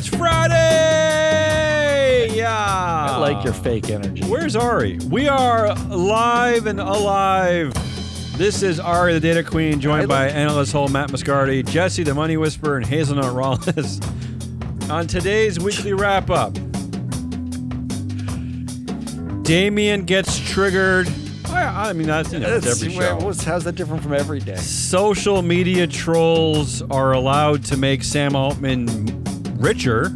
It's Friday. Yeah. I like your fake energy. Where's Ari? We are live and alive. This is Ari, the Data Queen, joined by analyst Hole Matt Moscardi, Jesse, the Money Whisperer, and Hazelnut Rollins. On today's weekly wrap up, Damien gets triggered. I, I mean, that's you know, it's every show. what's- how's that different from every day? Social media trolls are allowed to make Sam Altman richer.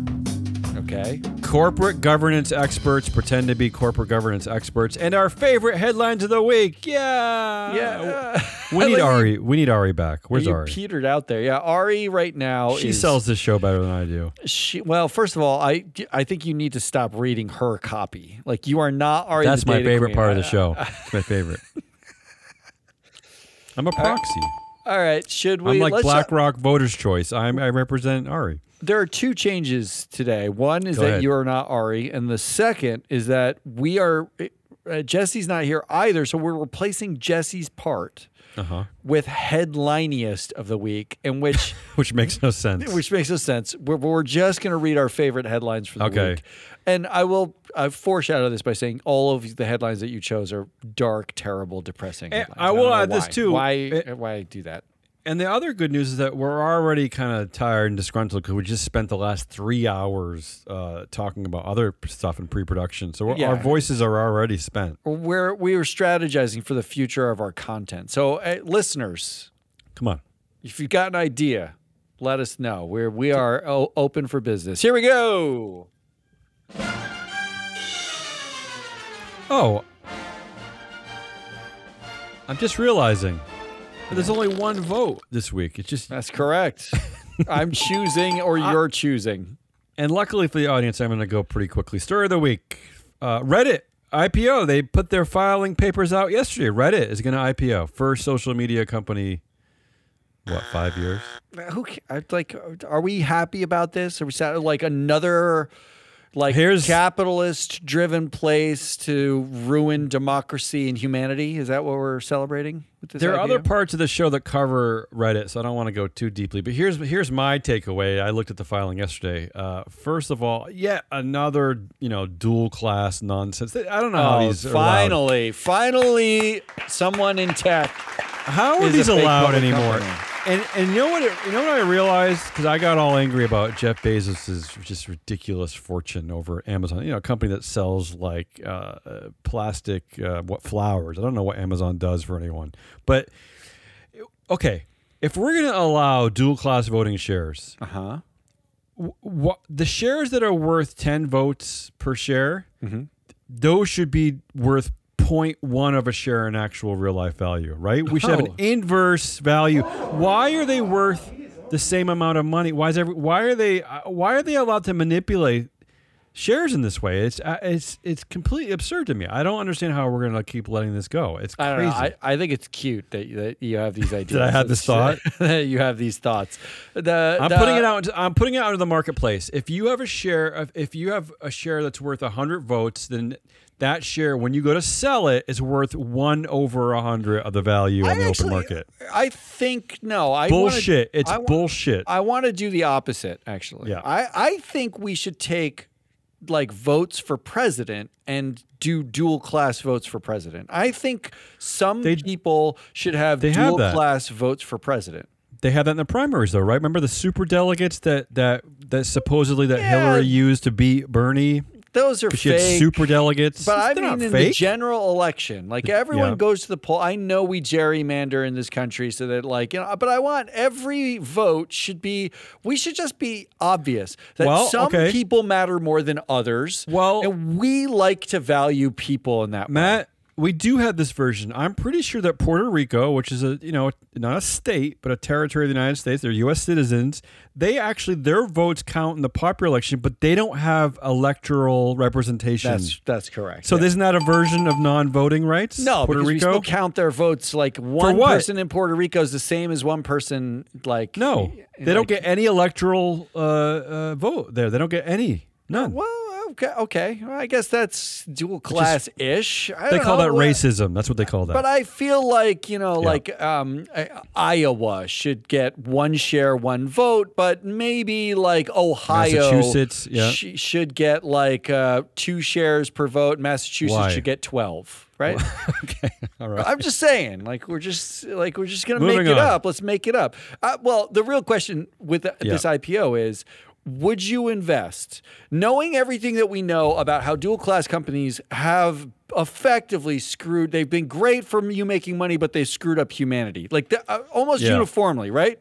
Okay. Corporate governance experts pretend to be corporate governance experts, and our favorite headlines of the week. Yeah, Yeah. We need like Ari. We need Ari back. Where's Ari? petered out there. Yeah, Ari right now She is sells this show better than I do. She, well, first of all, I I think you need to stop reading her copy. Like you are not Ari. That's my favorite queen. part of the show. It's my favorite. I'm a proxy. All right, should we? I'm like let's- BlackRock voters' choice. I'm, I represent Ari. There are two changes today. One is Go that ahead. you are not Ari, and the second is that we are. Uh, Jesse's not here either, so we're replacing Jesse's part Uh huh. with headliniest of the week, in which Which makes no sense. which makes no sense. We're, we're just going to read our favorite headlines for the Okay. week. And I will I foreshadow this by saying all of the headlines that you chose are dark, terrible, depressing. Eh, headlines. I will know add this too. Why? Eh, why do that? And the other good news is that we're already kind of tired and disgruntled because we just spent the last three hours uh, talking about other stuff in pre-production. So we're, Yeah. our voices are already spent. We're we are strategizing for the future of our content. So, uh, listeners, Come on. if you've got an idea, let us know. We're we are o- open for business. Here we go. Oh, I'm just realizing that there's only one vote this week. It's just, That's correct. I'm choosing, or you're choosing. and luckily for the audience, I'm going to go pretty quickly. Story of the week: uh, Reddit IPO. They put their filing papers out yesterday. Reddit is going to IPO, first social media company. What five years? Who ca- I- like? Are we happy about this? Are we sad? like another like Here's- capitalist-driven place to ruin democracy and humanity? Is that what we're celebrating with this? There are other parts of the show that cover Reddit, so I don't want to go too deeply. But here's here's my takeaway. I looked at the filing yesterday. Uh, first of all, yet another you know dual class nonsense. I don't know how Oh, these are finally, finally, someone in tech. How are these allowed anymore? company. And and you know what? It, you know what I realized because I got all angry about Jeff Bezos's just ridiculous fortune over Amazon. You know, a company that sells like uh, uh, plastic uh, what flowers. I don't know what Amazon does for anyone, but okay, if we're going to allow dual class voting shares, Uh huh. what the shares that are worth 10 votes per share Mm-hmm. those should be worth 0.1 of a share in actual real life value right we should have an Oh. inverse value why are they worth the same amount of money why is every why are they uh, why are they allowed to manipulate shares in this way it's uh, it's it's completely absurd to me i don't understand how we're going to keep letting this go it's I don't crazy know. I, I think it's cute that, that you have these ideas. Did I have this thought? that you have these thoughts. The, I'm the- putting it out. I'm putting it out into the marketplace. If you have a share, of, if you have a share that's worth hundred votes, then that share, when you go to sell it, is worth one over a hundred of the value I on the actually- open market. I think no. I Bullshit. Wanna, it's I wa- bullshit. I want to do the opposite. Actually, Yeah. I I think we should take like votes for president and do dual class votes for president. I think some They- people should have have dual that. class votes for president. they had that in the primaries, though, right? Remember the super delegates that that that supposedly that Yeah. Hillary used to beat Bernie Those are because she had fake. super delegates. But I They're mean, in the general election, like everyone yeah. goes to the poll. I know we gerrymander in this country so that, like, you know, but I want every vote should be, we should just be obvious that Well, some okay. people matter more than others. Well- and we like to value people in that way. We do have this version. I'm pretty sure that Puerto Rico, which is a you know not a state but a territory of the United States, they're U.S. citizens. They actually their votes count in the popular election, but they don't have electoral representation. That's that's correct. so yeah. isn't that a version of non-voting rights? no, Puerto Rico. still count their votes. Like one person in Puerto Rico is the same as one person. Like no, they don't get any electoral uh, uh, vote there. They don't get any. None. Well, Okay, okay. Well, I guess that's dual class ish. They call that racism. That's what they call that. But I feel like you know, like um, Iowa should get one share, one vote, but maybe like Ohio, yeah. sh- should get like uh, two shares per vote. Massachusetts Why? should get twelve. Right? okay, all right. I'm just saying, like we're just like we're just gonna Moving make it on. up. Let's make it up. Uh, well, the real question with the, Yeah. this IPO is. Would you invest, knowing everything that we know about how dual class companies have effectively screwed? They've been great for you making money, but they've screwed up humanity, like the, uh, almost Yeah. uniformly, right?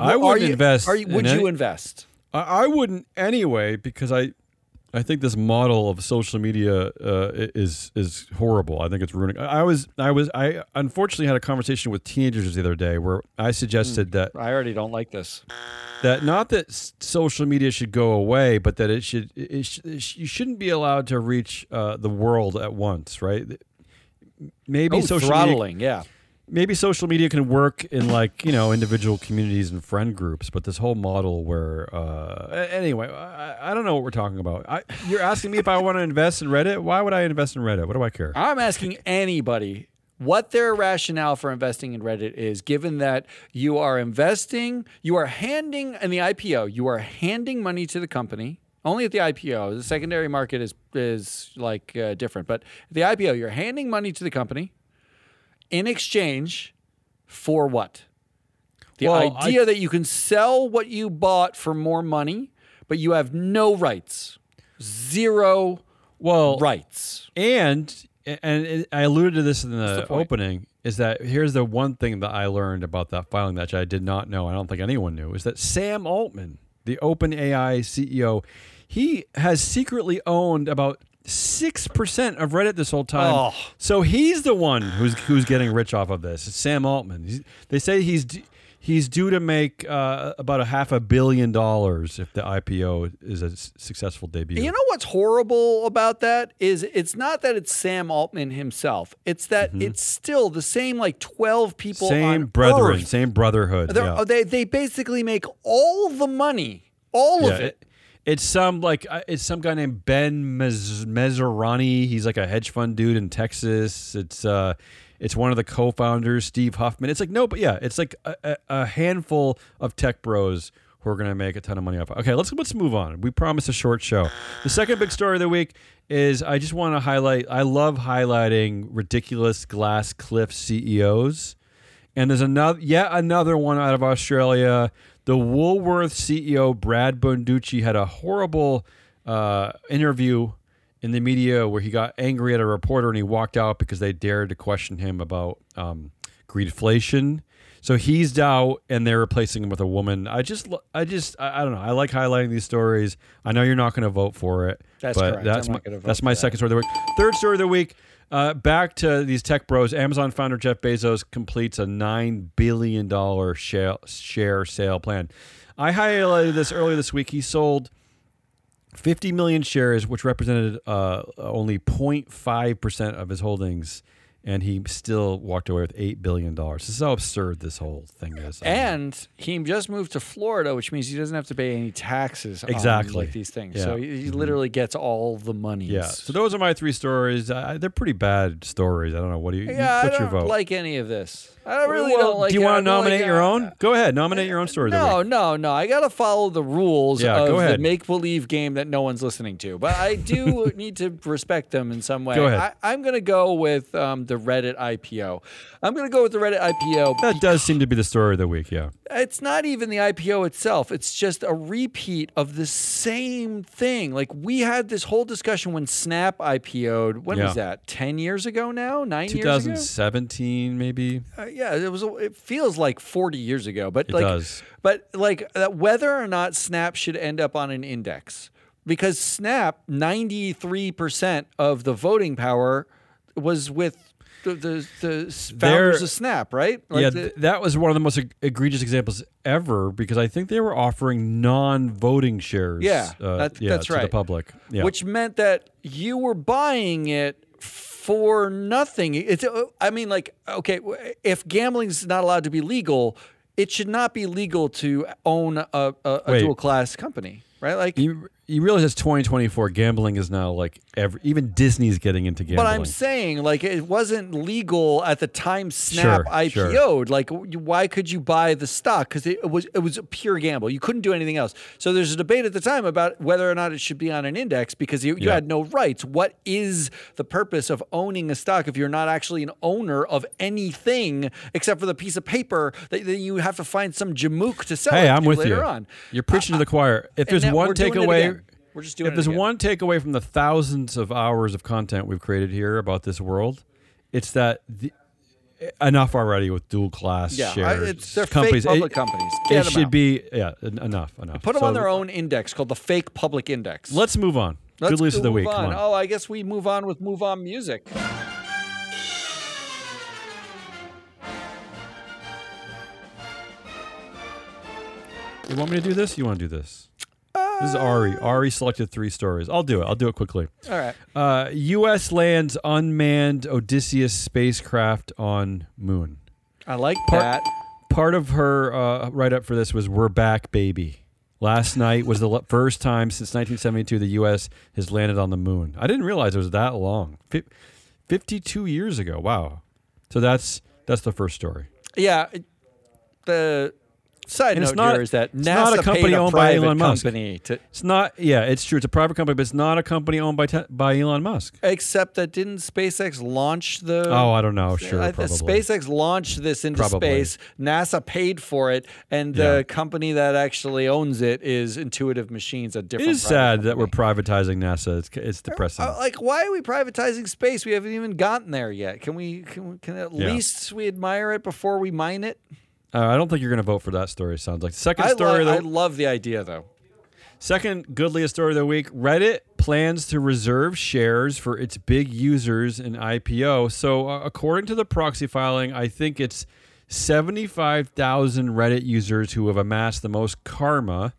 I wouldn't you- invest. Are you, in would any- you invest? I, I wouldn't anyway because I, I think this model of social media uh, is is horrible. I think it's ruining. I was I was I unfortunately had a conversation with teenagers the other day where I suggested that I already don't like this. that not that social media should go away, but that it should it sh- it sh- you shouldn't be allowed to reach uh, the world at once, right? Maybe Oh, social media, throttling, yeah. Maybe social media can work in like you know individual communities and friend groups, but this whole model where uh, anyway, I, I don't know what we're talking about. I, you're asking me if I want to invest in Reddit. Why would I invest in Reddit? What do I care? I'm asking anybody what their rationale for investing in Reddit is, given that you are investing, you are handing in the IPO, you are handing money to the company. Only at the IPO. The secondary market is is like uh, different, but the IPO, you're handing money to the company in exchange for what? The Well, I- idea that you can sell what you bought for more money, but you have no rights, zero Well, rights. And and I alluded to this in the, the opening is that here's the one thing that I learned about that filing that I did not know. I don't think anyone knew is that Sam Altman, the OpenAI CEO, he has secretly owned about six percent of Reddit this whole time. Oh. So he's the one who's who's getting rich off of this. It's Sam Altman. He's, they say he's. d- He's due to make uh, about a half a billion dollars if the IPO is a s- successful debut. You know what's horrible about that is it's not that it's Sam Altman himself. It's that it's still the same like 12 people Mm-hmm. same brethren, Earth. same brotherhood. Yeah. They they basically make all the money, all Yeah, of it. it- it's some like uh, it's some guy named Ben Mez- Mezzarani. He's like a hedge fund dude in Texas. It's uh, it's one of the co-founders, Steve Huffman. It's like no, but yeah, it's like a, a, handful of tech bros who are gonna make a ton of money off. Okay, let's let's move on. We promised a short show. The second big story of the week is I just want to highlight. I love highlighting ridiculous glass cliff CEOs. And there's another, yet another one out of Australia. The Woolworth CEO Brad Banducci had a horrible uh, interview in the media where he got angry at a reporter and he walked out because they dared to question him about um, greedflation. So he's out and they're replacing him with a woman. I just, I just, I, I don't know. I like highlighting these stories. I know you're not going to vote for it. That's but correct. That's I'm my, that's my that. second story of the week. Third story of the week. Uh, back to these tech bros. Amazon founder Jeff Bezos completes a nine billion dollar share, share sale plan. I highlighted this earlier this week. He sold 50 million shares, which represented uh, only 0.5 percent of his holdings, and he still walked away with eight billion dollars. This is how absurd this whole thing is. And he just moved to Florida, which means he doesn't have to pay any taxes on Exactly. like these things. Yeah. So he, he literally gets all the money. yeah. So those are my three stories. Uh, they're pretty bad stories. I don't know. What do you? yeah, what's I don't vote? like any of this. I really Well, don't like. do you want to nominate like, your uh, own? Go ahead. Nominate your own story. No, no, no. I gotta follow the rules Yeah, of go the make believe game that no one's listening to. But I do need to respect them in some way. Go ahead. I, I'm gonna go with um, the Reddit IPO. I'm gonna go with the Reddit IPO. That does seem to be the story of the week. Yeah. It's not even the IPO itself. It's just a repeat of the same thing. Like we had this whole discussion when Snap IPO'd. When Yeah. was that? Ten years ago now? Nine years ago? 2017, maybe. Uh, yeah, it was. It feels like forty years ago, but It like, does. but like uh, whether or not Snap should end up on an index, because Snap ninety three percent of the voting power was with the the, the founders of Snap, right? Like yeah, the- that was one of the most egregious examples ever because I think they were offering non-voting shares. Yeah, uh, that- yeah, that's to the public. Yeah. which meant that you were buying it for nothing. It's, uh, I mean, like, okay, if gambling's not allowed to be legal, it should not be legal to own a, a, a dual class company, right? Like, You- you realize it's 2024. Gambling is now like every, even Disney's getting into gambling. But I'm saying, like, it wasn't legal at the time Snap Sure, IPO'd. sure. Like, why could you buy the stock? Because it was it was a pure gamble. You couldn't do anything else. So there's a debate at the time about whether or not it should be on an index because you, you Yeah. had no rights. What is the purpose of owning a stock if you're not actually an owner of anything except for the piece of paper that, that you have to find some jamook to sell hey, I'm with later you. on? You're preaching to the choir. If there's one we're doing it takeaway. We're just doing if it there's again. one takeaway from the thousands of hours of content we've created here about this world, it's that the, enough already with dual class Yeah, I- it's- they're fake public It- companies. It Get 'em should out. be yeah en- enough enough. Put them So on their own index called the fake public index. Let's move on. Let's Good of the week. On. on. Oh, I guess we move on with move on music. You want me to do this? You want to do this? This is Ari. Ari selected three stories. I'll do it. I'll do it quickly. All right. Uh, U.S. lands unmanned Odysseus spacecraft on moon. I like Part- that. Part of her uh, write up for this was "We're back, baby." Last night was the first time since 1972 the U.S. has landed on the moon. I didn't realize it was that long. Fif- 52 years ago. Wow. So that's that's the first story. Yeah. The side And note it's not- here is that it's NASA not a company a owned by private Elon Musk. company to, It's not. Yeah, it's true. It's a private company, but it's not a company owned by by Elon Musk. except that didn't SpaceX launch the? Oh, I don't know. Sure, I- probably. SpaceX launched this into Probably. space. NASA paid for it, and the Yeah. company that actually owns it is Intuitive Machines, a different. is private sad that we're privatizing NASA. It's it's depressing. Uh, like, why are we privatizing space? We haven't even gotten there yet. Can we? Can, we, can at Yeah. least we admire it before we mine it? Uh, I don't think you're going to vote for that story. Sounds like second I, story. lo- I love the idea though. second goodliest story of the week. Reddit plans to reserve shares for its big users in IPO. So uh, according to the proxy filing, I think it's 75,000 Reddit users who have amassed the most karma.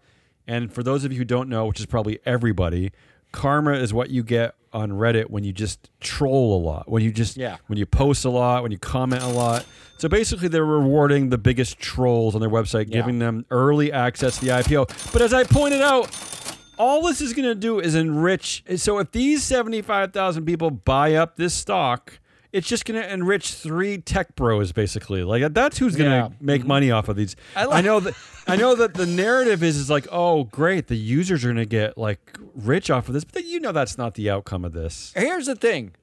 And for those of you who don't know, which is probably everybody, karma is what you get on Reddit when you just troll a lot, when you just Yeah. when you post a lot, when you comment a lot. So basically, they're rewarding the biggest trolls on their website, Yeah. giving them early access to the IPO. But as I pointed out, all this is going to do is enrich. So if these 75,000 people buy up this stock, it's just going to enrich three tech bros, basically. Like that's who's going to Yeah. Mm-hmm. make money off of these. I I, know that. I know that the narrative is is like, oh, great, the users are going to get like rich off of this, but you know that's not the outcome of this. Here's the thing.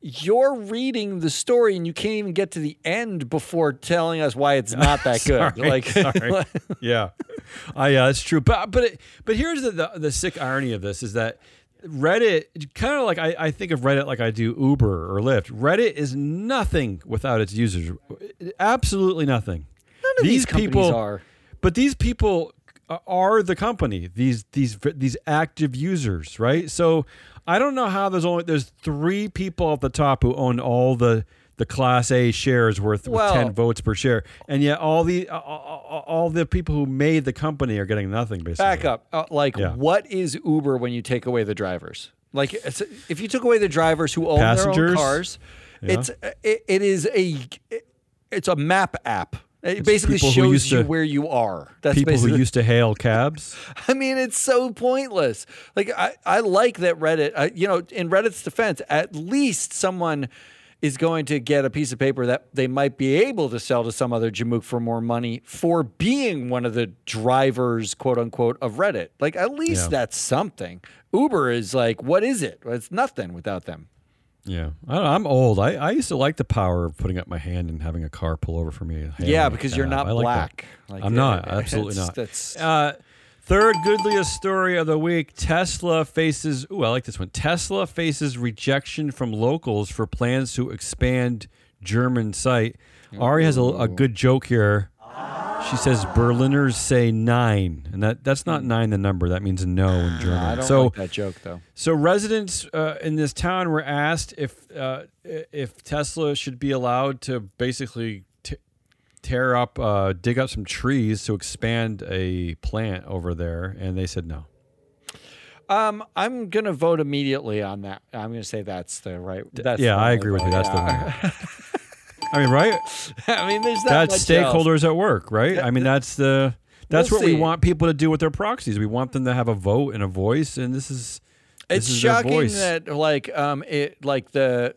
You're reading the story and you can't even get to the end before telling us why it's not that good. Like, sorry. yeah, I uh, yeah, that's true. But but it, but here's the, the the sick irony of this is that Reddit kind of like I, I think of Reddit like I do Uber or Lyft. Reddit is nothing without its users. Absolutely nothing. none of these, companies people are. but these people are the company. These these these active users, right? So I don't know how there's only there's three people at the top who own all the the class A shares worth Well- 10 votes per share. And yet all the all all the people who made the company are getting nothing basically. Back up. Uh, like, Yeah. what is Uber when you take away the drivers? Like, if you took away the drivers who own their own cars, Yeah. it's it, it is a it's a map app. It basically shows you to- where you are. That's People who used to hail cabs. I mean, it's so pointless. Like, I, I like that Reddit, I, you know, in Reddit's defense, at least someone is going to get a piece of paper that they might be able to sell to some other Jamook for more money for being one of the drivers, quote unquote, of Reddit. Like, at least Yeah. that's something. Uber is like, what is it? It's nothing without them. Yeah, I, I'm old. I, I used to like the power of putting up my hand and having a car pull over for me. yeah, because you're not I black. Like, I'm not. Absolutely not. That's, Uh, third goodliest story of the week: Tesla faces. Ooh, I like this one. Tesla faces rejection from locals for plans to expand German site. Ari has a, a good joke here. She says Berliners say nine, and that that's not nine the number. That means no in German. I don't so like that joke, though. so residents uh, in this town were asked if uh, if Tesla should be allowed to basically t- tear up, uh, dig up some trees to expand a plant over there, and they said no. Um, I'm gonna vote immediately on that. I'm gonna say that's the right. That's yeah, the I agree with you. That's the one. I mean, right? I mean, there's that That's much else. stakeholders at work, right? I mean, that's the That's We'll what we want people to do with their proxies. We want them to have a vote and a voice, and this is It's this is shocking that like um it like the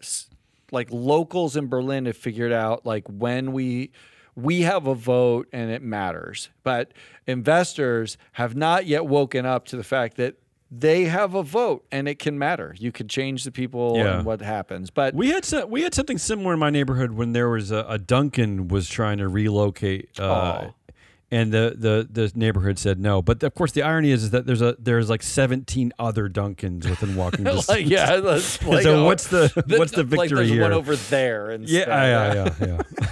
like locals in Berlin have figured out like when we we have a vote and it matters, but investors have not yet woken up to the fact that they have a vote and it can matter. You can change the people Yeah. and what happens. But We had so, we had something similar in my neighborhood when there was a, a Dunkin was trying to relocate, uh, Oh. and the, the the neighborhood said no. But of course, the irony is, is that there's a there's like 17 other Dunkins within walking distance. like yeah, like, so oh, what's the, what's the like victory there's here? one over there yeah, yeah, yeah, yeah.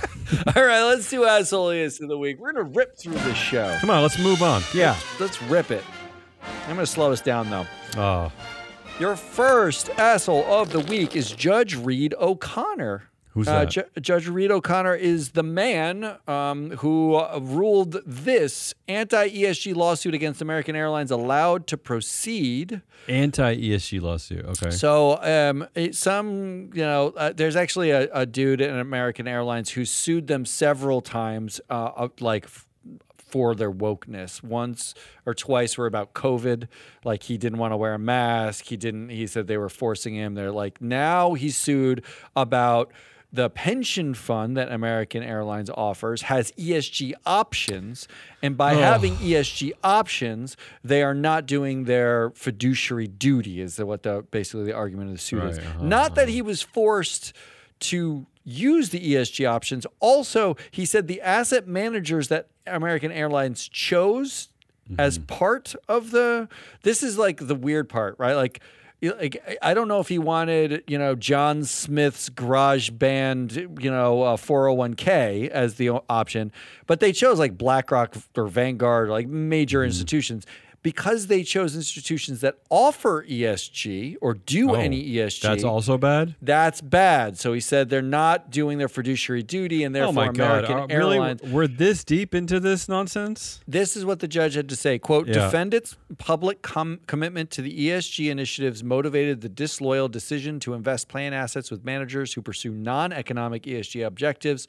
All right, let's do assholeiest of the week. We're gonna rip through this show. Come on, let's move on. Yeah. Let's rip it. I'm gonna slow us down though. Oh, Your first asshole of the week is Judge Reed O'Connor. Who's Uh, that? Ju- Judge Reed O'Connor is the man um, who uh, ruled this anti ESG lawsuit against American Airlines allowed to proceed. anti ESG lawsuit. Okay. So, um, it- some, you know, uh, there's actually a, a dude in American Airlines who sued them several times, uh, like for their wokeness. Once or twice were about COVID, like he didn't want to wear a mask. He didn't. He said they were forcing him. They're like now he's sued about. The pension fund that American Airlines offers has ESG options. And by having ESG options, they are not doing their fiduciary duty, is what the basically the argument of the suit is. Uh-huh, Not that he was forced to use the ESG options. Also, he said the asset managers that American Airlines chose as part of the this is like the weird part, right? Like like I don't know if he wanted, you know, John Smith's garage band, you know, uh, 401k as the option, but they chose like BlackRock or Vanguard, like major institutions. Because they chose institutions that offer ESG or do Oh, any ESG, That's also bad. that's bad. So he said they're not doing their fiduciary duty, and therefore oh my god! American Uh, really, Airlines. we're this deep into this nonsense. This is what the judge had to say. "Quote: Yeah. Defend its public com- commitment to the ESG initiatives motivated the disloyal decision to invest plan assets with managers who pursue non-economic ESG objectives."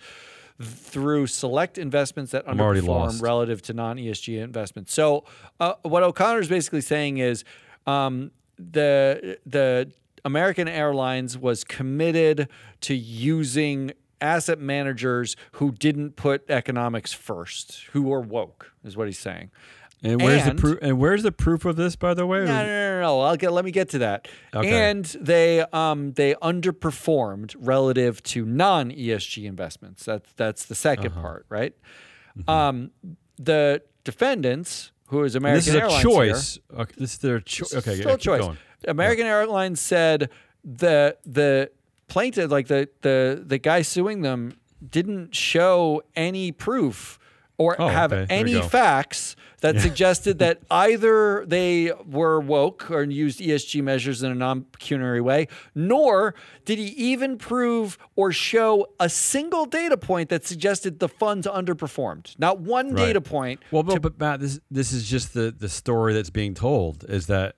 Through select investments that underperform relative to non-ESG investments. So, uh, what O'Connor is basically saying is, um, the the American Airlines was committed to using asset managers who didn't put economics first, who were woke, is what he's saying. And where's And- the proof? And where's the proof of this, by the way? No, no, no, no. I'll get. Let me get to that. Okay. And they um they underperformed relative to non ESG investments. That's that's the 2nd Uh-huh. part, right? Um, the defendants, who is American this is a Airlines choice. Okay, this is their choice. Okay, Still yeah, choice. going. American Airlines said the the plaintiff, like the the the guy suing them, didn't show any proof or Oh, have okay. Any facts that suggested that either they were woke or used ESG measures in a non-pecuniary way, nor did he even prove or show a single data point that suggested the funds underperformed. Not one Right. data point. Well, but, but Matt, this this is just the the story that's being told. Is that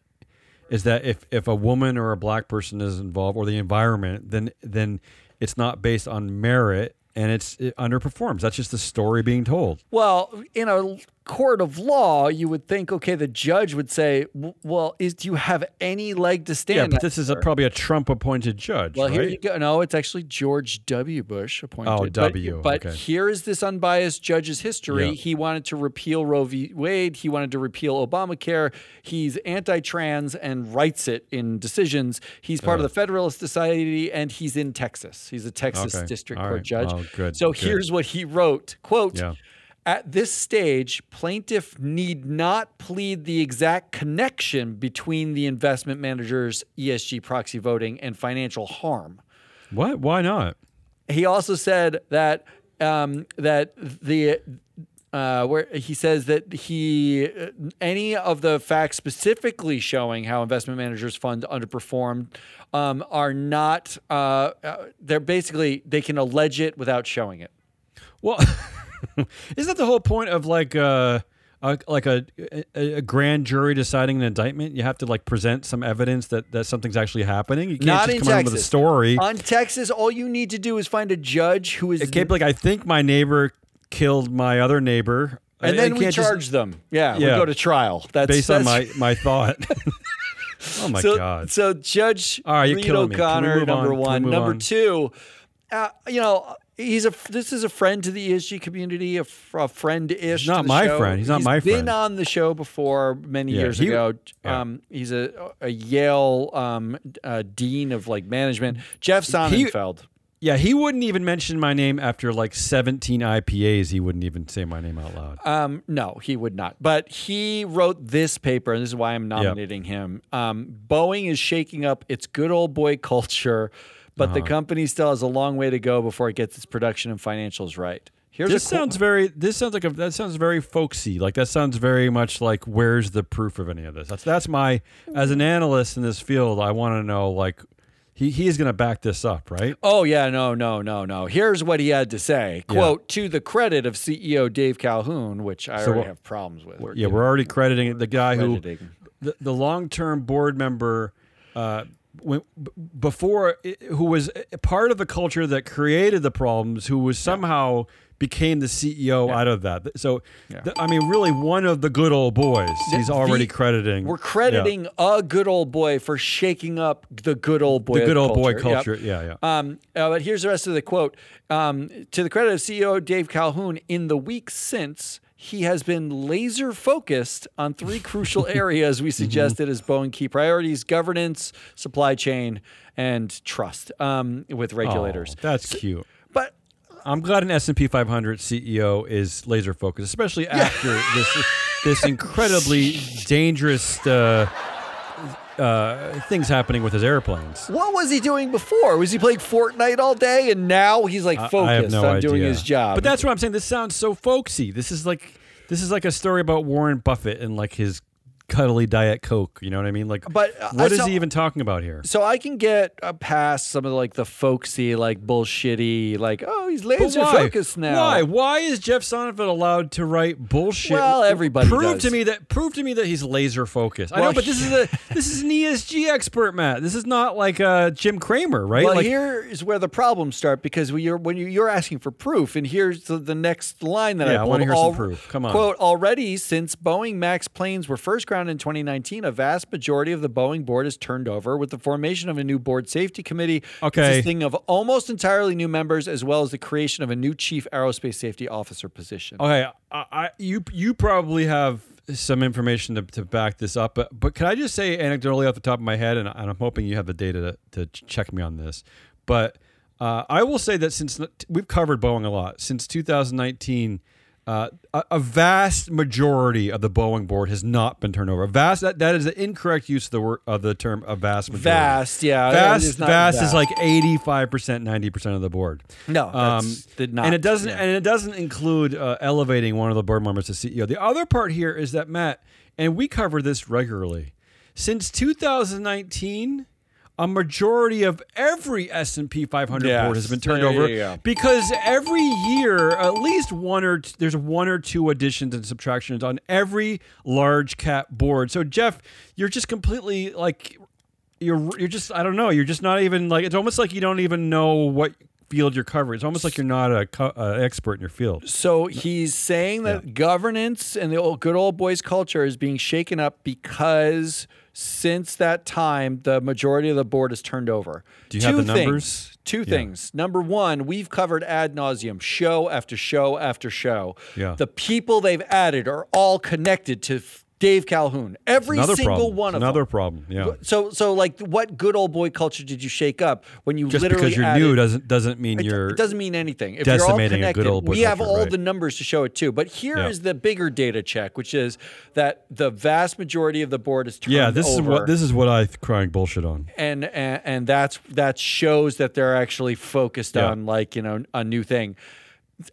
is that if if a woman or a black person is involved or the environment, then then it's not based on merit and it's it underperforms. That's just the story being told. Well, in a court of law, you would think, okay, the judge would say, well, is do you have any leg to stand? Yeah, but this is a, probably a Trump appointed judge, Well, here you go. No, it's actually George W. Bush appointed. Oh, But- W, But, okay. here is this unbiased judge's history. Yeah. He wanted to repeal Roe v. Wade. He wanted to repeal Obamacare. He's anti-trans and writes it in decisions. He's part of the Federalist Society, and he's in Texas. He's a Texas Okay. district All court right. judge. Well, good, So good. here's what he wrote: "Quote." Yeah. At this stage, plaintiff need not plead the exact connection between the investment manager's ESG proxy voting and financial harm. What? Why not? He also said that um, that the uh, where he says that he uh, any of the facts specifically showing how investment managers fund underperformed um, are not uh, uh, they're basically they can allege it without showing it. Well, isn't that the whole point of like uh, a like a, a a grand jury deciding an indictment? You have to like present some evidence that that something's actually happening. You can't Not just in come in with a story. On Texas, all you need to do is find a judge who is It can't be like I think my neighbor killed my other neighbor. and I- then we can't just- charge them. Yeah, we go to trial. That's based on that's- my my thought. oh my so, god. So Judge All right, you're Reed killing me. Can we O'Connor, move number on? Can we one. move Number on? two, uh, you know, he's a this is a friend to the ESG community, a, fr- a friend-ish. He's not my show. friend. He's not my friend. been on the show before many Yeah, years he- ago. yeah. Um, he's a a Yale um, uh, dean of like management. Jeff Sonnenfeld. Yeah, he wouldn't even mention my name after like 17 IPAs. He wouldn't even say my name out loud. Um, no, he would not. But he wrote this paper, and this is why I'm nominating him. Um, Boeing is shaking up its good old boy culture, but Uh-huh. the company still has a long way to go before it gets its production and financials right. Here's This qu- sounds very. This sounds like a. That sounds very folksy. Like that sounds very much like where's the proof of any of this? That's that's my as an analyst in this field. I want to know like he he is going to back this up, right? Oh yeah, no, no, no, no. Here's what he had to say. Yeah. Quote, to the credit of CEO Dave Calhoun, which I So already have problems with. Yeah, we're already crediting the guy who the, the long-term board member uh, when, before who was part of the culture that created the problems who was somehow became the CEO out of that. So th- I mean really one of the good old boys. He's already the- crediting. We're yeah, crediting a good old boy for shaking up the good old boy the good old boy Yep. culture. Yeah, yeah. Um, uh, but here's the rest of the quote. Um, to the credit of CEO Dave Calhoun, in the weeks since, he has been laser focused on three crucial areas Mm-hmm. we suggested as Boeing key priorities governance, supply chain, and trust um, with regulators. Oh, that's cute. But I'm glad an S&P 500 CEO is laser focused, especially after this this incredibly dangerous uh, uh, things happening with his airplanes. what was he doing before? Was he playing Fortnite all day and now he's like focused no on idea. doing his job? But that's what I'm saying. This sounds so folksy. This is like this is like a story about Warren Buffett and like his cuddly diet coke. You know what I mean? Like, But, uh, what is so- he even talking about here? So I can get uh, past some of like the folksy, like bullshitty, like oh he's laser focused now. Why? Why is Jeff Sonnenfeld allowed to write bullshit? Well, everybody prove does. to me that prove to me that he's laser focused. I know, but this is a this is an ESG expert, Matt. This is not like uh, Jim Cramer, right? Well, like, here is where the problems start because when you're when you, you're asking for proof, and here's the, the next line that Yeah, I I wanna hear some proof. Come on. Quote: Already since Boeing Max planes were first in 2019, a vast majority of the Boeing board is turned over, with the formation of a new board safety committee Okay. consisting of almost entirely new members, as well as the creation of a new chief aerospace safety officer position. Okay, I, I, you you probably have some information to, to back this up, but but can I just say anecdotally off the top of my head, and, and I'm hoping you have the data to, to check me on this, but uh, I will say that since we've covered Boeing a lot since 2019. Uh, a, a vast majority of the Boeing board has not been turned over. A vast that, that is an incorrect use of the word of the term a vast majority. Vast, yeah, vast, is not vast is like eighty five percent, ninety percent of the board. No, Um, not. and it doesn't yeah. and it doesn't include uh, elevating one of the board members to CEO. The other part here is that Matt and we cover this regularly. Since 2019, a majority of every S&P 500 Yes, board has been turned there over you go. because every year at least one or t- there's one or two additions and subtractions on every large cap board. So Jeff, you're just completely like you're you're just I don't know. You're just not even like it's almost like you don't even know what field you're covering. It's almost like you're not a co- uh, expert in your field. So he's saying that governance and the old, good old boys culture is being shaken up because since that time, the majority of the board is turned over. Do you have the things- numbers? Two things. Number one, we've covered ad nauseum, show after show after show. Yeah. The people they've added are all connected to f- Dave Calhoun. Every Another single problem. one of them. Another them. problem. Yeah. So, so like, what good old boy culture did you shake up when you Just literally because you're added, new doesn't doesn't mean it, you're it doesn't mean anything. If you're all decimating a connected, good old boy we have culture, all right. the numbers to show it too. But here is Yeah. the bigger data check, which is that the vast majority of the board is turned Yeah, this over. is what this is what I th- crying bullshit on. and, and and that's that shows that they're actually focused Yeah. on like you know a new thing.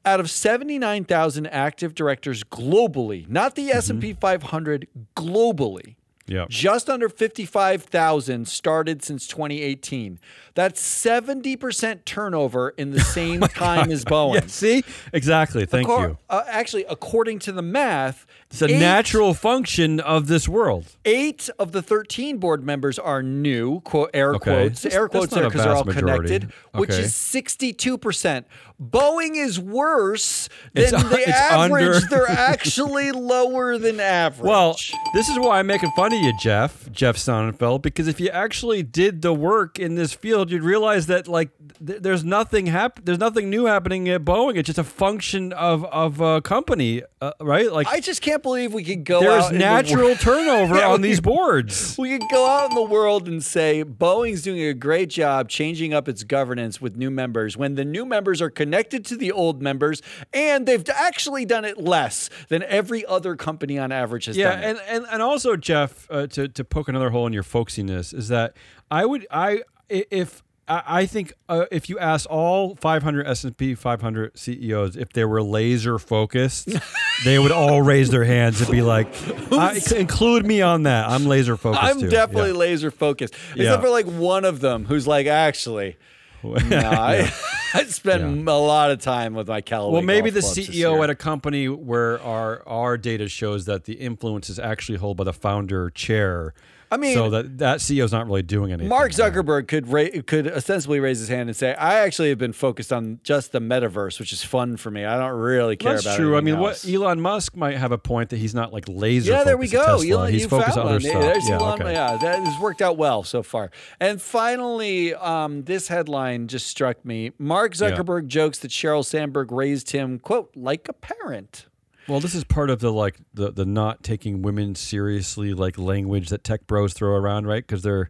Out of seventy nine thousand active directors globally, not Mm-hmm. the S and P five hundred globally. Yep. Just under 55,000 started since 2018. That's 70% turnover in the same time as Boeing. Yeah, see? Exactly. Thank Accor- you. uh, actually, according to the math, It's a eight- natural function of this world. Eight of the 13 board members are new, quote, air Okay. quotes. That's- air quotes there because they're all majority. connected, which Okay. is 62%. Boeing is worse than u- the it's average. under- They're actually lower than average. Well, this is why I'm making fun of you, Jeff, Jeff Sonnenfeld, because if you actually did the work in this field, you'd realize that like th- there's nothing hap- there's nothing new happening at Boeing. It's just a function of of a company, uh, right? Like I just can't believe we could go there's out in the natural turnover Yeah, on we- these boards. We could go out in the world and say Boeing's doing a great job changing up its governance with new members when the new members are connected to the old members and they've actually done it less than every other company on average has Yeah, done. it. and, and and also Jeff, uh, to to poke another hole in your folksiness is that I would i- if I think uh, if you ask all 500 S&P 500 CEOs if they were laser focused, they would all raise their hands and be like, "Include me on that. I'm laser focused." I'm too." definitely Yeah. laser focused, Yeah. except for like one of them who's like, actually, no, I, I spend a lot of time with my Callaway. Well, maybe the CEO at a company where our our data shows that the influence is actually held by the founder chair. I mean- so that that CEO's not really doing anything. Mark. Zuckerberg could ra- could ostensibly raise his hand and say, "I actually have been focused on just the metaverse, which is fun for me. I don't really care That's about." That's true. I mean, else." what Elon Musk might have a point that he's not like laser. Yeah, there we go. Elon, he's you focused found on other stuff. There's yeah, Elon. okay. Yeah, that has worked out well so far. And finally, um, this headline just struck me. Mark Zuckerberg jokes that Sheryl Sandberg raised him, quote, like a parent. Well, this is part of the like the the not taking women seriously like language that tech bros throw around, right? Because they're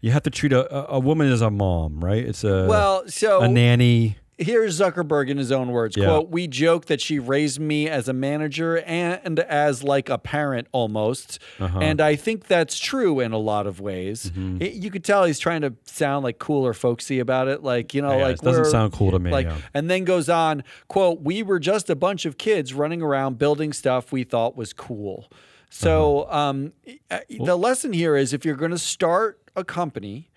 you have to treat a, a a woman as a mom, right? It's a Well, so a nanny. Here's Zuckerberg in his own words. Yeah. Quote, we joke that she raised me as a manager and as like a parent almost. Uh-huh. And I think that's true in a lot of ways. Mm-hmm. It- you could tell he's trying to sound like cool or folksy about it. Like, you know, Yeah, like it doesn't sound cool to me, Like, yeah. and then goes on, quote, we were just a bunch of kids running around building stuff we thought was cool. So Uh-huh. um, the lesson here is if you're going to start a company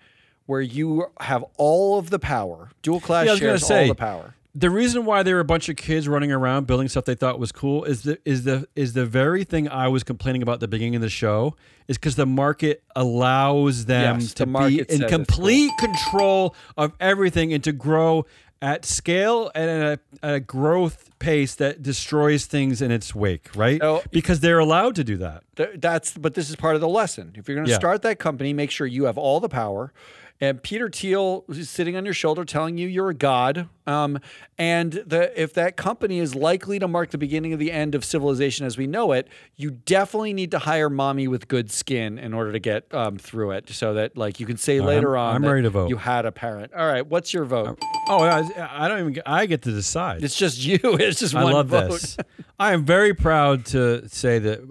where you have all of the power, dual class Yeah, I was gonna shares all the power. the reason why there were a bunch of kids running around building stuff they thought was cool is the is the is the very thing I was complaining about at the beginning of the show is because the market allows them Yes, to the be in complete control of everything and to grow at scale and at a, at a growth pace that destroys things in its wake, right? Because they're allowed to do that. Th- That's but this is part of the lesson. If you're going to Yeah. start that company, make sure you have all the power. And Peter Thiel is sitting on your shoulder, telling you you're a god. Um, and the if that company is likely to mark the beginning of the end of civilization as we know it, you definitely need to hire mommy with good skin in order to get um, through it, so that like you can say later on I'm ready to vote. you had a parent. All right, what's your vote? Oh, I, I don't even. I get to decide. It's just you. It's just I one love vote. this. I am very proud to say that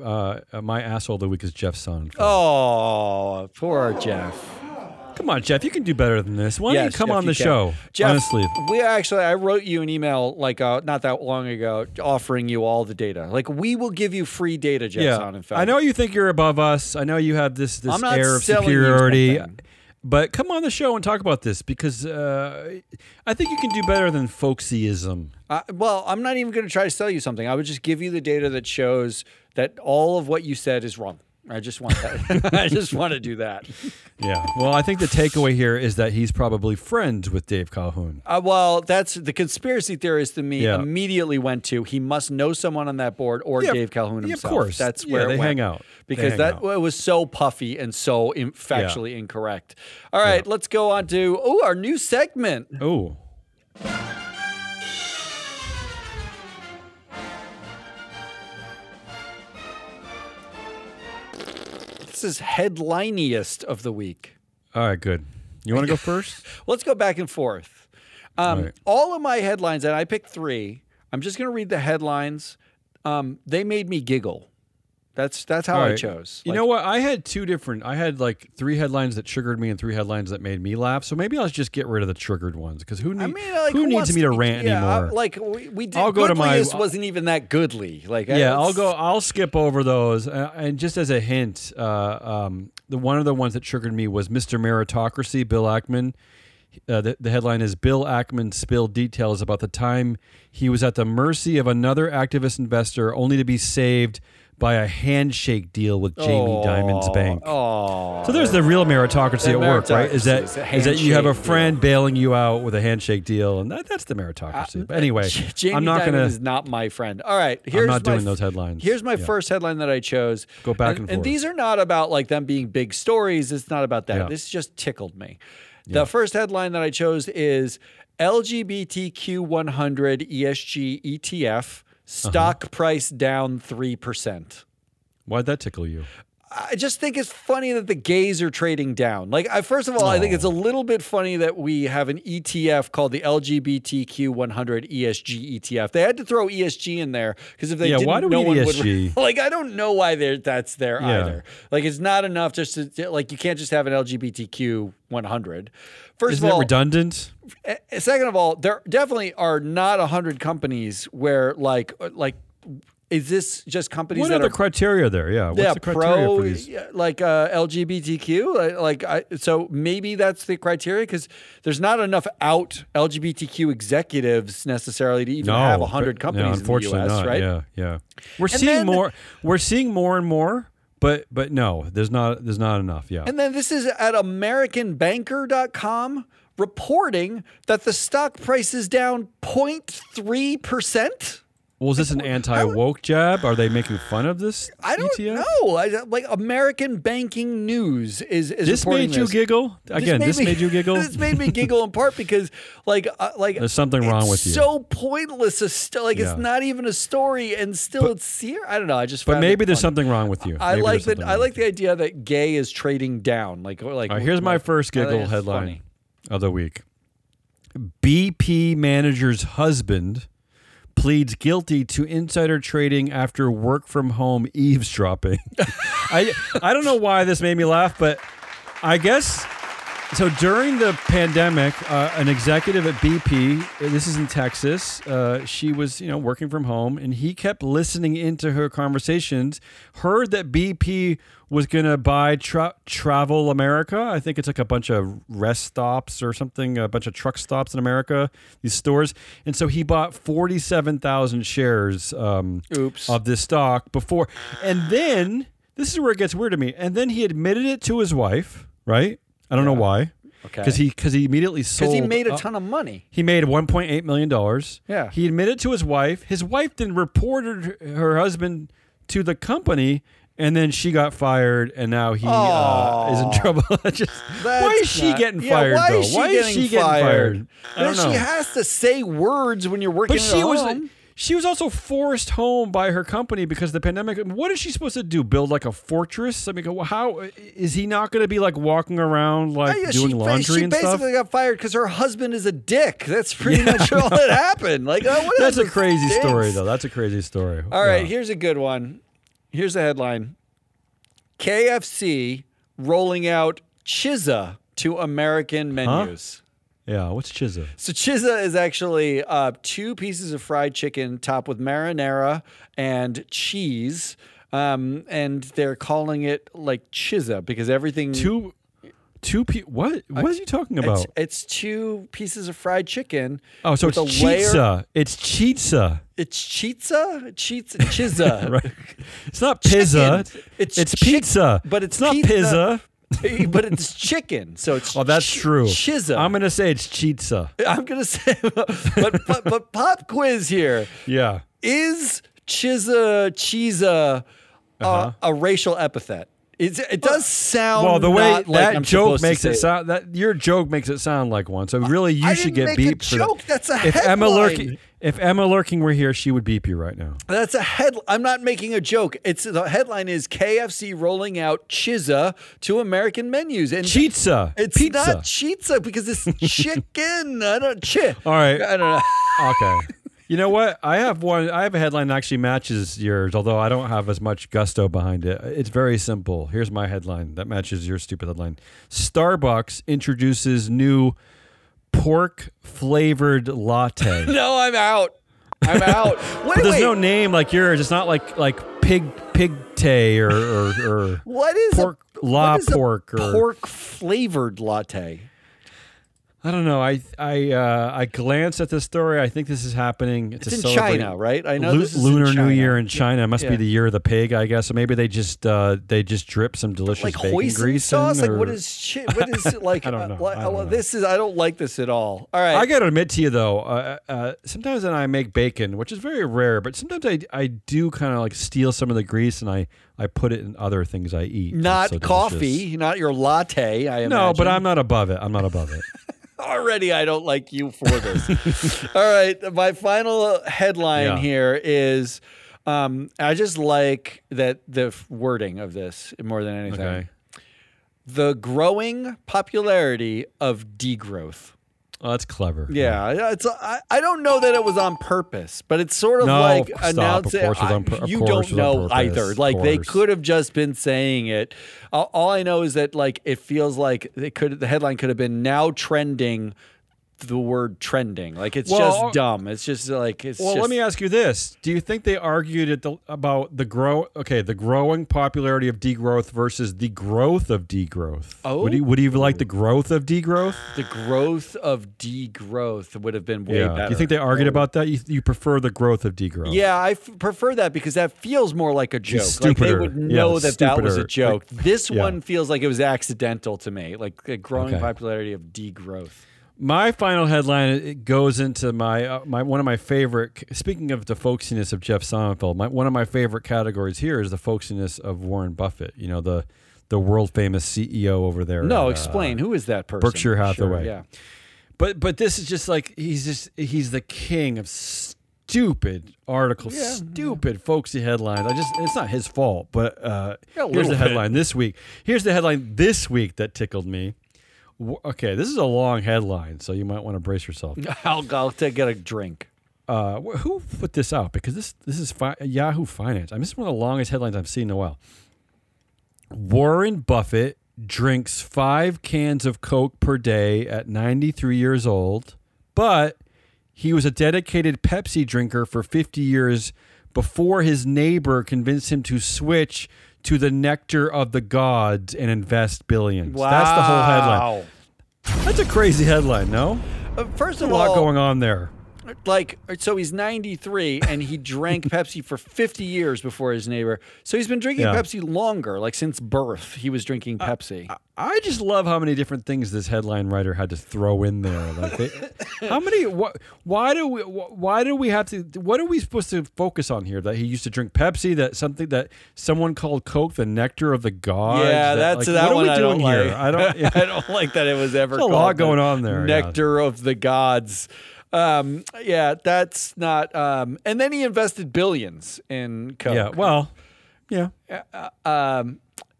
uh, my asshole of the week is Jeff's son. Oh, poor Jeff. Come on, Jeff. You can do better than this. Why don't you come Jeff, on you the can. show? Jeff, honestly, we actually I wrote you an email like uh, not that long ago offering you all the data. Like we will give you free data, Jeff yeah. Sonnenfeld. I know you think you're above us. I know you have this this I'm not air of selling you superiority. something. But come on the show and talk about this because uh, I think you can do better than folksyism. Uh, well, I'm not even going to try to sell you something. I would just give you the data that shows that all of what you said is wrong. I just want that. I just want to do that. Yeah. Well, I think the takeaway here is that he's probably friends with Dave Calhoun. Uh, well, that's the conspiracy theorist in me Yeah. immediately went to. He must know someone on that board or Yeah, Dave Calhoun himself. yeah, of course. That's Yeah, where it they hang out. Because hang that out. it was so puffy and so in, factually incorrect. All right, let's go on to oh our new segment. Oh. This is headliniest of the week. All right, good. You want to go first? Let's go back and forth. Um, All right. All of my headlines, and I picked three. I'm just going to read the headlines. Um, they made me giggle. That's that's how All I right. chose. You Like, know what? I had two different. I had like three headlines that triggered me and three headlines that made me laugh. So maybe I'll just get rid of the triggered ones because who, need, I mean, like, who needs me to rant yeah, anymore? Like we, we did. I'll go to my- wasn't even that goodly. Like yeah, I'll go. I'll skip over those. Uh, and just as a hint, uh, um, the one of the ones that triggered me was Mr. Meritocracy. Bill Ackman. Uh, the, the headline is Bill Ackman spilled details about the time he was at the mercy of another activist investor, only to be saved by a handshake deal with Jamie Dimon's bank. Oh, So there's the real meritocracy The at work, right? Is that is is that you have a friend bailing you out with a handshake deal, and that, that's the meritocracy. Uh, but anyway, Jamie I'm not Dimon gonna. is not my friend. All right, here's not my doing f- those headlines. Here's my Yeah. first headline that I chose. Go back and, and forth. these are not about like them being big stories. It's not about that. Yeah. This just tickled me. The first headline that I chose is LGBTQ 100 ESG ETF Uh-huh. stock price down three percent. Why'd that tickle you? I just think it's funny that the gays are trading down. Like, I, first of all, I think it's a little bit funny that we have an ETF called the LGBTQ 100 ESG ETF. They had to throw ESG in there because if they Yeah, didn't, why do we no one would. ESG? Like, I don't know why they're, that's there Yeah. either. Like, it's not enough just to like you can't just have an LGBTQ 100. First Isn't of it all, redundant? eh, second of all, there definitely are not hundred companies where like like. Is this just companies What that are the are criteria there? Yeah, what's yeah, the criteria pro, for these? like uh, LGBTQ, like, like I, so maybe that's the criteria because there's not enough out LGBTQ executives necessarily to even have hundred companies no, in the unfortunately U.S. not. Right? Yeah, yeah. We're And seeing then- more. We're seeing more and more, but but no, there's not there's not enough. Yeah. And then this is at AmericanBanker.com reporting that the stock price is down 0.3 percent. Well, is this an anti woke jab? Are they making fun of this? I don't ETF? know. I, like American Banking News is, is This made you this. giggle again. This me- made you giggle. this made me giggle in part because, like, uh, like There's something wrong with you. So pointless. A like Yeah. it's not even a story, and still it's here. I don't know. I just. but maybe there's funny. something wrong with you. I Maybe like that. I like the idea that gay is trading down. Like, like. you. All right, here's my first giggle headline funny. of the week. BP manager's husband pleads guilty to insider trading after work from home eavesdropping. I I don't know why this made me laugh, but I guess so. During the pandemic, uh, an executive at BP, this is in Texas, uh, she was you know working from home, and he kept listening into her conversations. Heard that BP was going to buy tra- Travel America. I think it's like a bunch of rest stops or something, a bunch of truck stops in America, these stores. And so he bought 47,000 shares um, Oops. of this stock before. And then, this is where it gets weird to me. And then he admitted it to his wife, right? I don't know why. Okay. Because he, cause he immediately sold. Because he made a ton of money. he made 1.8 million dollars. Yeah. He admitted to his wife. His wife then reported her- husband to the company, and then she got fired, and now he uh, is in trouble. Just why is she not- getting Yeah, fired why though? Is she why getting she getting fired? I don't know. She has to say words when you're working but at she was home. She was also forced home by her company because of the pandemic. What is she supposed to do? Build like a fortress? I mean, how is he not going to be like walking around like Oh, yeah, doing she, laundry she and basically got fired because her husband is a dick. That's pretty much all that happened. Like, uh, what That's a crazy stinks? story, though. That's a crazy story. All right, Yeah. here's a good one. Here's the headline: KFC rolling out Chizza to American menus. Yeah, what's Chizza? So Chizza is actually uh, two pieces of fried chicken topped with marinara and cheese, um, and they're calling it like Chizza because everything Two, two pe- What? What are you talking about? It's, it's two pieces of fried chicken. oh, so it's a layer- chizza. It's chizza, It's chizza, chizza, chizza. right? It's not pizza. Chicken. It's It's, chick- pizza, but it's not pizza. pizza. but it's chicken, so it's Oh, that's chi- true. Chizza. I'm gonna say it's chizza. I'm gonna say, but, but but pop quiz here Yeah. is chizza cheesa uh, a racial epithet? It's, it does sound Uh-huh. Well, the way like that I'm joke makes say it sound that your joke makes it sound like one. So really, you I should didn't get make a beeped for joke. that. That's a if Emma headline. If Emma Lurking were here, she would beep you right now. That's a head. I'm not making a joke. It's the headline is KFC rolling out chizza to American menus and Chizza. It's pizza. not chizza because it's chicken. I don't chi. All right. I don't know. Okay. You know what? I have one. I have a headline that actually matches yours, although I don't have as much gusto behind it. It's very simple. Here's my headline that matches your stupid headline. Starbucks introduces new pork flavored latte. no, I'm out. I'm out. Wait, there's wait. no name like yours. It's not like like pig pig tay or or, or what is pork a, la what is a pork or pork flavored latte? I don't know. I I uh, I glanced at this story. I think this is happening. It's to in China, right? I know Lu- this is Lunar New Year in China. It must Yeah. be the year of the pig, I guess. So maybe they just uh, they just drip some delicious like bacon grease sauce. in, Like what or- shit? What is it like? I don't know. uh, like- I don't well, know. This is. I don't like this at all. All right. I got to admit to you though, uh, uh, sometimes when I make bacon, which is very rare, but sometimes I, I do kind of like steal some of the grease and I, I put it in other things I eat. Not so delicious. coffee, not your latte. I No, but. I'm not above it. I'm not above it. already I don't like you for this. All right, my final headline Yeah. here is um, I just like that the wording of this more than anything. Okay. The growing popularity of degrowth. Oh, that's clever. Yeah, it's I, I don't know that it was on purpose, but it's sort of No, like stop. Of announcing. course it was on pur- you don't know either. Like they could have just been saying it. All, all I know is that like it feels like they could. The headline could have been now trending. The word trending, like it's Well, just dumb. It's just like it's. Well, just, let me ask you this: Do you think they argued at the, about the grow? Okay, the growing popularity of degrowth versus the growth of degrowth. Oh. would you would you like the oh. growth of degrowth? the growth of degrowth would have been way yeah. better. Do you think they argued about that? You, you prefer the growth of degrowth? Yeah, I f- prefer that because that feels more like a joke. Like they stupider. would Yeah, know that that was a stupider. joke. Like, this yeah. one feels like it was accidental to me, like a growing Okay. popularity of degrowth. My final headline it goes into my uh, my one of my favorite. Speaking of the folksiness of Jeff Sonnenfeld, my, one of my favorite categories here is the folksiness of Warren Buffett. You know the the world famous CEO over there. No, at, uh, explain who is that person? Berkshire Hathaway. Sure, yeah. But but this is just like he's just he's the king of stupid articles, Yeah, stupid folksy headlines. I just it's not his fault, but uh, here's the bit. headline this week. Here's the headline this week that tickled me. Okay, this is a long headline, so you might want to brace yourself. I'll go to get a drink. Uh, who put this out? Because this this is fi- Yahoo Finance. I mean, this is one of the longest headlines I've seen in a while. Warren Buffett drinks five cans of Coke per day at 93 years old, but he was a dedicated Pepsi drinker for 50 years before his neighbor convinced him to switch to the nectar of the gods and invest billions. That's the whole headline. That's a crazy headline, no? Uh, First of a lot all, going on there. Like, so he's 93 and he drank Pepsi for 50 years before his neighbor. So he's been drinking Yeah. Pepsi longer, like since birth. He was drinking Pepsi. I just love how many different things this headline writer had to throw in there. Like, they, how many? What? Why do we? Why do we have to? What are we supposed to focus on here? That he used to drink Pepsi. That something that someone called Coke the nectar of the gods. yeah, that, that's like, that what one are we I doing don't here? like. I don't. Yeah. I don't like that it was ever. A lot going on there, yeah. Nectar of the gods. Um, yeah, that's not. Um, and then he invested billions in Coke. yeah. Well. Yeah. Um,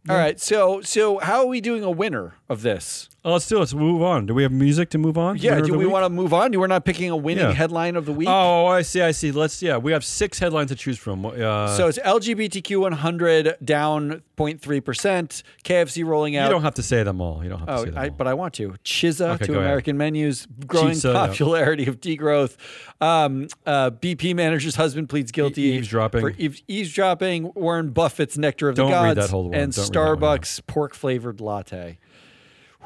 all right. So so how are we doing a winner of this? Oh, let's do it. Let's move on. Do we have music to move on? Yeah. Do we week? want to move on? You were not picking a winning Yeah. headline of the week. Oh, I see. I see. Let's. Yeah, we have six headlines to choose from. Uh, So it's LGBTQ 100 down 0.3 percent. KFC rolling out. you don't have to say them all. You don't have to Oh, say them I, all. but I want to. Chiza Okay, to go ahead. American menus, growing Chizza, yeah. popularity of degrowth. Um, uh, BP manager's husband pleads guilty E- eavesdropping. for eaves- eavesdropping. Warren Buffett's nectar of Don't the read gods that whole one. and Don't read that one, yeah. Starbucks pork flavored latte.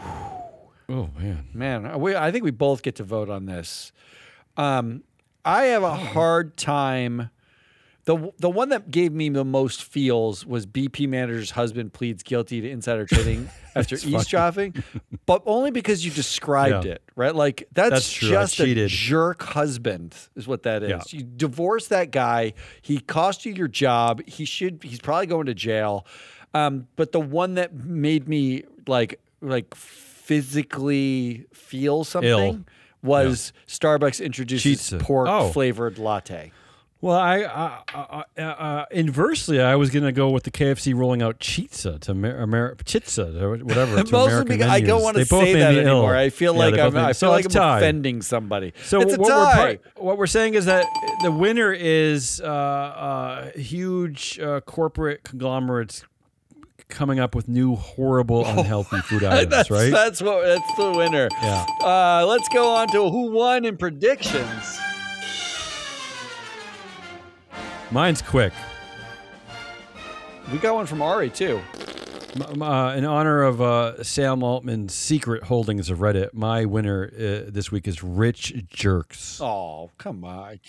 Oh man. Man, we, I think we both get to vote on this. Um, I have a hard time. The, the one that gave me the most feels was BP manager's husband pleads guilty to insider trading after eavesdropping, but only because you described Yeah. it, right? Like that's, That's just a jerk husband is what that is. Yeah. You divorce that guy. He cost you your job. He should. He's probably going to jail. Um, but the one that made me like like physically feel something was Starbucks introduces Cheats. pork Oh. flavored latte. Well, I, uh, uh, uh, uh, inversely, I was going to go with the KFC rolling out Chitza to Amer- Amer- Chitza or whatever. to Mostly American because I don't want to say that me ill. anymore. I feel Yeah, like I'm, I so like I'm tied. offending somebody. So it's a what tie. we're what we're saying is that the winner is uh, uh, huge uh, corporate conglomerates coming up with new horrible, unhealthy food items, that's, right? that's what that's the winner. Yeah. Uh, let's go on to who won in predictions. Mine's quick. We got one from Ari too. Uh, in honor of uh, Sam Altman's secret holdings of Reddit, my winner uh, this week is Rich Jerks. Oh, come on.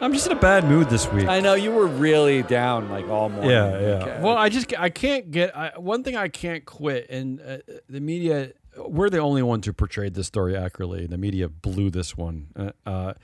I'm just in a bad mood this week. I know you were really down like all morning. Yeah, yeah. Like, uh, Well, I just I can't get I, one thing I can't quit, and uh, the media we're the only ones who portrayed this story accurately. The media blew this one. Uh, uh,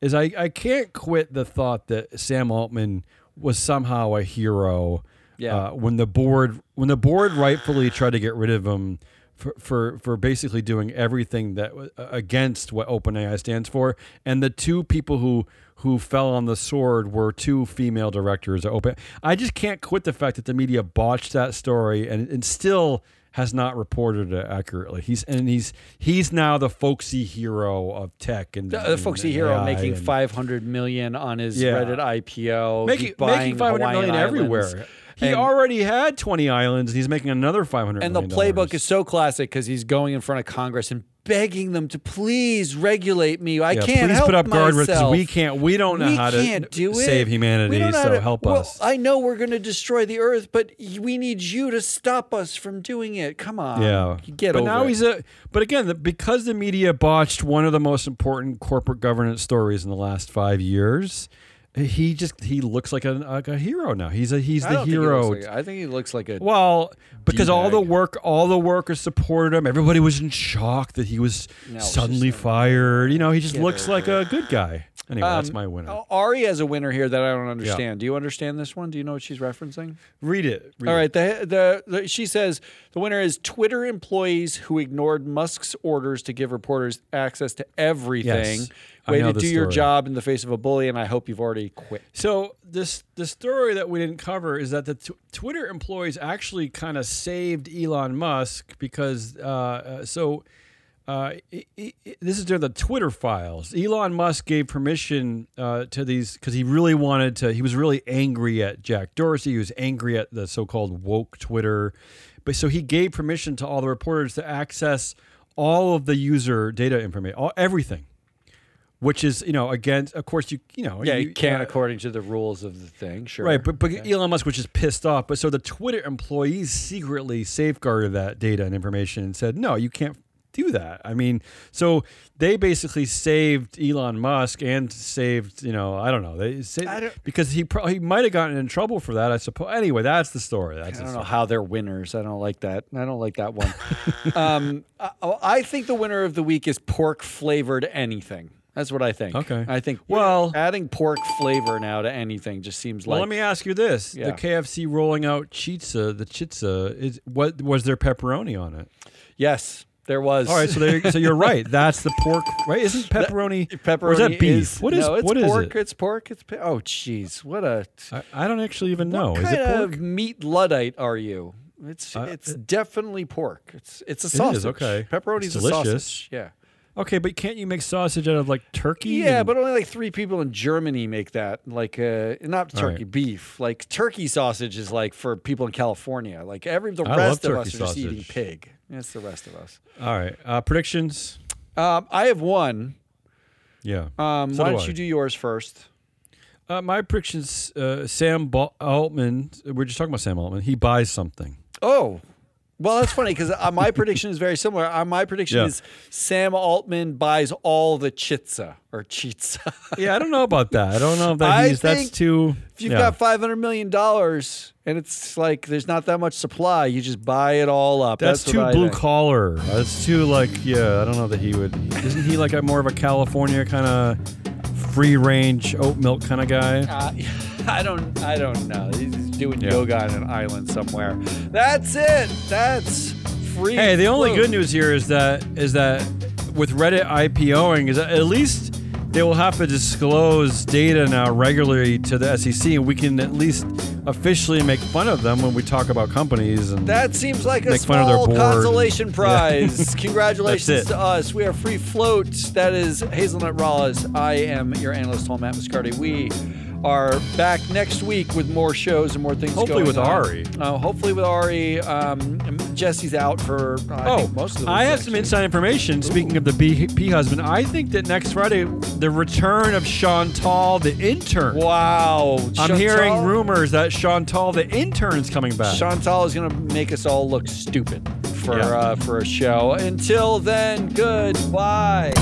is I I can't quit the thought that Sam Altman was somehow a hero. Yeah. Uh, when the board when the board rightfully tried to get rid of him. For, for, for basically doing everything that w- against what OpenAI stands for, and the two people who who fell on the sword were two female directors Open. I just can't quit the fact that the media botched that story and, and still has not reported it accurately. He's and he's he's now the folksy hero of tech and the, and- folksy and hero AI making and 500 million on his Yeah. Reddit IPO. making, making five hundred Hawaiian million Islands. everywhere. He And- already had twenty islands. And he's making another five hundred. And the playbook is so classic because he's going in front of Congress and begging them to please regulate me. I yeah, can't please help put up guardrails because we can't. We don't know we how to do it. save We humanity. don't know how So to- help well, us. I know we're going to destroy the earth, but we need you to stop us from doing it. Come on. Yeah, Get but over now it. he's a. But again, the, because the media botched one of the most important corporate governance stories in the last five years, he just he looks like a like a hero now. He's a he's I the don't think he hero. like- I think he looks like a. well, because all the work, all the workers supported him. Everybody was in shock that he was No, suddenly fired. You know, he just Get looks like a good guy. Anyway, that's Um, my winner. Ari has a winner here that I don't understand. Do you understand this one? Do you know what she's referencing? Read it. Read All right. The, the the she says the winner is Twitter employees who ignored Musk's orders to give reporters access to everything. Yes, Way to do your job in the face of a bully, and I hope you've already quit. So this the story that we didn't cover is that the t- Twitter employees actually kind of saved Elon Musk because uh, uh, so uh, i i i- this is during the Twitter files. Elon Musk gave permission uh, to these because he really wanted to. He was really angry at Jack Dorsey. He was angry at the so-called woke Twitter, but so he gave permission to all the reporters to access all of the user data information, all everything. Which is, you know, against, of course, you, you know, Yeah, you, can't uh, according to the rules of the thing. Sure. Right, but, but Elon Musk was just pissed off. But so the Twitter employees secretly safeguarded that data and information and said, no, you can't do that. I mean, so they basically saved Elon Musk and saved, you know, I don't know, they saved, don't- because he probably he might have gotten in trouble for that. I suppose. Anyway, that's the story. That's I don't know how they're winners. I don't like that. I don't like that one. um, I, I think the winner of the week is pork flavored anything. That's what I think. Okay. I think Well- adding pork flavor now to anything just seems Well, like let me ask you this: Yeah. the KFC rolling out chitza, the chitza is what was there pepperoni on it? yes, there was. All right, so there, so you're right. That's the pork, right? Isn't pepperoni? Pepperoni or is that beef? Is, what is no, it's what is pork. it? It's pork. It's pe- oh, jeez, what a I, I don't actually even know. what Is kind it pork? of meat luddite are you? It's Uh, it's definitely pork. It's it's a is, sausage. okay. pepperoni's It's a delicious. sausage. Yeah, Okay, but can't you make sausage out of like turkey? yeah, and- but only like three people in Germany make that. Like uh, not turkey right. beef. Like turkey sausage is like for people in California. Like every the I rest of us turkey are just eating pig. That's the rest of us. all right. Uh, predictions. Um, I have one. Yeah. Um, So why do don't I. you do yours first? Uh, my predictions. Uh, Sam Bal- Altman. We're just talking about Sam Altman. He buys something. Oh, well, that's funny because uh, my prediction is very similar. Uh, my prediction Yeah. is Sam Altman buys all the chitza or chitza. Yeah, I don't know about that. I don't know if that I he's, that's too. if you've yeah. got five hundred million dollars and it's like there's not that much supply, you just buy it all up. That's, That's, too blue think. collar. That's too like yeah. I don't know that he would. Isn't he like a more of a California kind of free range oat milk kind of guy? Uh, I don't. I don't know. He's doing Yeah. yoga on an island somewhere. That's it. That's free. Hey, the only good news here is that is that with Reddit IPOing is that at least they will have to disclose data now regularly to the SEC, and we can at least officially make fun of them when we talk about companies. And That seems like a Make fun of their small consolation Yeah. prize. Congratulations to us. We are free float. That is Hazelnut Rawls. I am your analyst, Tom Matt Muscardi. We are back next week with more shows and more things. Hopefully going with on. Ari. Uh, hopefully with Ari. Um, Jesse's out for I Oh, most of the I have some week. inside information. Speaking of the B, P husband, I think that next Friday, the return of Chantal, the intern. Wow. I'm hearing rumors that Chantal, the intern, is coming back. Chantal is going to make us all look stupid for Yeah. uh, for a show. Until then, goodbye.